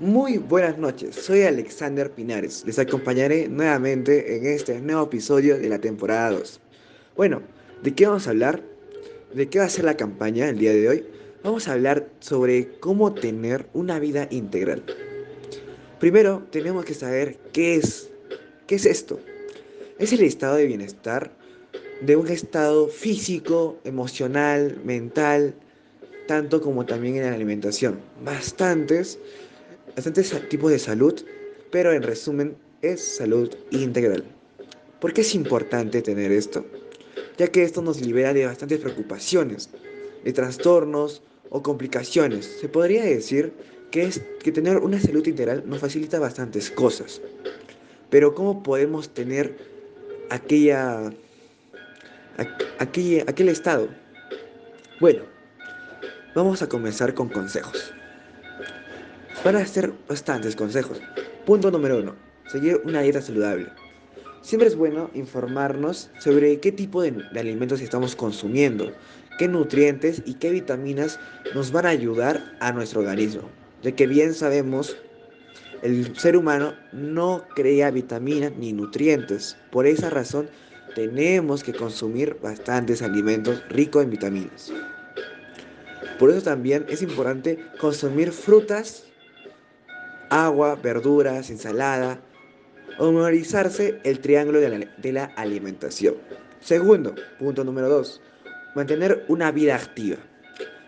Muy buenas noches, soy Alexander Pinares. Les acompañaré nuevamente en este nuevo episodio de la temporada 2. Bueno, ¿de qué vamos a hablar? ¿De qué va a ser la campaña el día de hoy? Vamos a hablar sobre cómo tener una vida integral. Primero, tenemos que saber qué es, qué es esto. Es el estado de bienestar de un estado físico, emocional, mental, tanto como también en la alimentación. Bastantes bastantes tipos de salud, pero en resumen es salud integral. ¿Por qué es importante tener esto? Ya que esto nos libera de bastantes preocupaciones, de trastornos o complicaciones. Se podría decir que, es, que tener una salud integral nos facilita bastantes cosas. Pero ¿cómo podemos tener aquella, aquel, aquel estado? Bueno, vamos a comenzar con consejos. Van a ser bastantes consejos. Punto número uno. Seguir una dieta saludable. Siempre es bueno informarnos sobre qué tipo de, alimentos estamos consumiendo, qué nutrientes y qué vitaminas nos van a ayudar a nuestro organismo. De que bien sabemos, el ser humano no crea vitaminas ni nutrientes. Por esa razón, tenemos que consumir bastantes alimentos ricos en vitaminas. Por eso también es importante consumir frutas agua, verduras, ensalada, o memorizarse el triángulo de la, alimentación. Segundo, punto número dos, mantener una vida activa.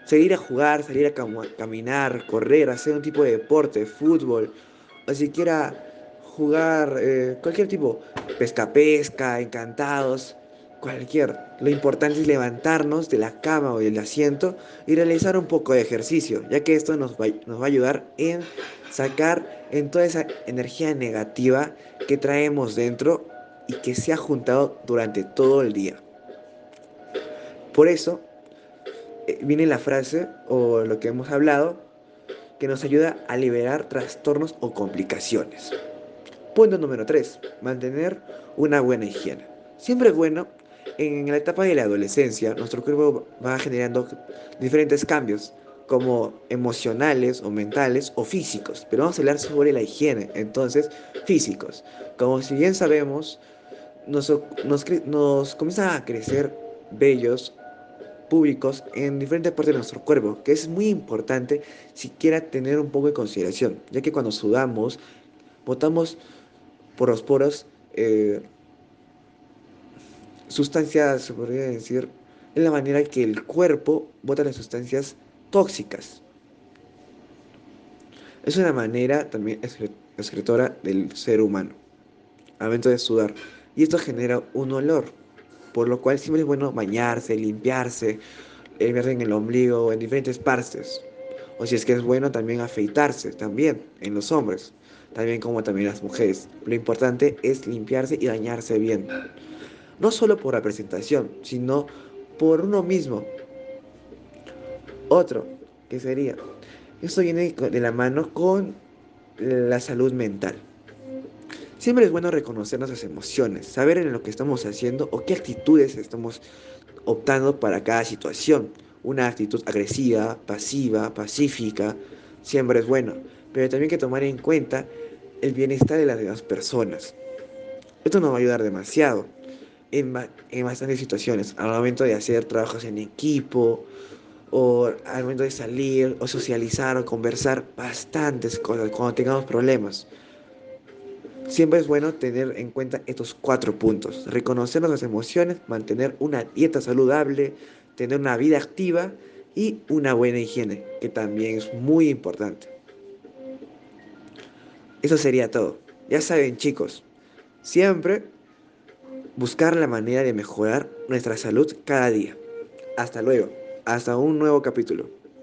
Seguir a jugar, salir a caminar, correr, hacer un tipo de deporte, fútbol, o siquiera jugar eh, cualquier tipo, pesca pesca, encantados, cualquier. Lo importante es levantarnos de la cama o del asiento y realizar un poco de ejercicio, ya que esto nos va, nos va a ayudar en sacar en toda esa energía negativa que traemos dentro y que se ha juntado durante todo el día. Por eso eh, viene la frase o lo que hemos hablado que nos ayuda a liberar trastornos o complicaciones. Punto número 3. Mantener una buena higiene. Siempre es bueno en la etapa de la adolescencia, nuestro cuerpo va generando diferentes cambios, como emocionales o mentales o físicos. Pero vamos a hablar sobre la higiene, entonces físicos. Como si bien sabemos, nos, nos, comienzan a crecer vellos públicos en diferentes partes de nuestro cuerpo, que es muy importante siquiera tener un poco de consideración, ya que cuando sudamos, botamos por los poros eh, sustancias, se podría decir, en la manera que el cuerpo bota las sustancias tóxicas. Es una manera también escritora del ser humano, al momento de sudar. Y esto genera un olor, por lo cual siempre es bueno bañarse, limpiarse, limpiarse en el ombligo, en diferentes partes. O si es que es bueno también afeitarse, también en los hombres, también como también las mujeres. Lo importante es limpiarse y bañarse bien no solo por la presentación, sino por uno mismo. Otro, que sería, esto viene de la mano con la salud mental. Siempre es bueno reconocer nuestras emociones, saber en lo que estamos haciendo o qué actitudes estamos optando para cada situación. Una actitud agresiva, pasiva, pacífica, siempre es bueno, pero también hay que tomar en cuenta el bienestar de las demás personas. Esto nos va a ayudar demasiado en, bastantes situaciones, al momento de hacer trabajos en equipo, o al momento de salir, o socializar, o conversar, bastantes cosas, cuando tengamos problemas. Siempre es bueno tener en cuenta estos cuatro puntos. Reconocer nuestras emociones, mantener una dieta saludable, tener una vida activa y una buena higiene, que también es muy importante. Eso sería todo. Ya saben chicos, siempre buscar la manera de mejorar nuestra salud cada día. Hasta luego, hasta un nuevo capítulo.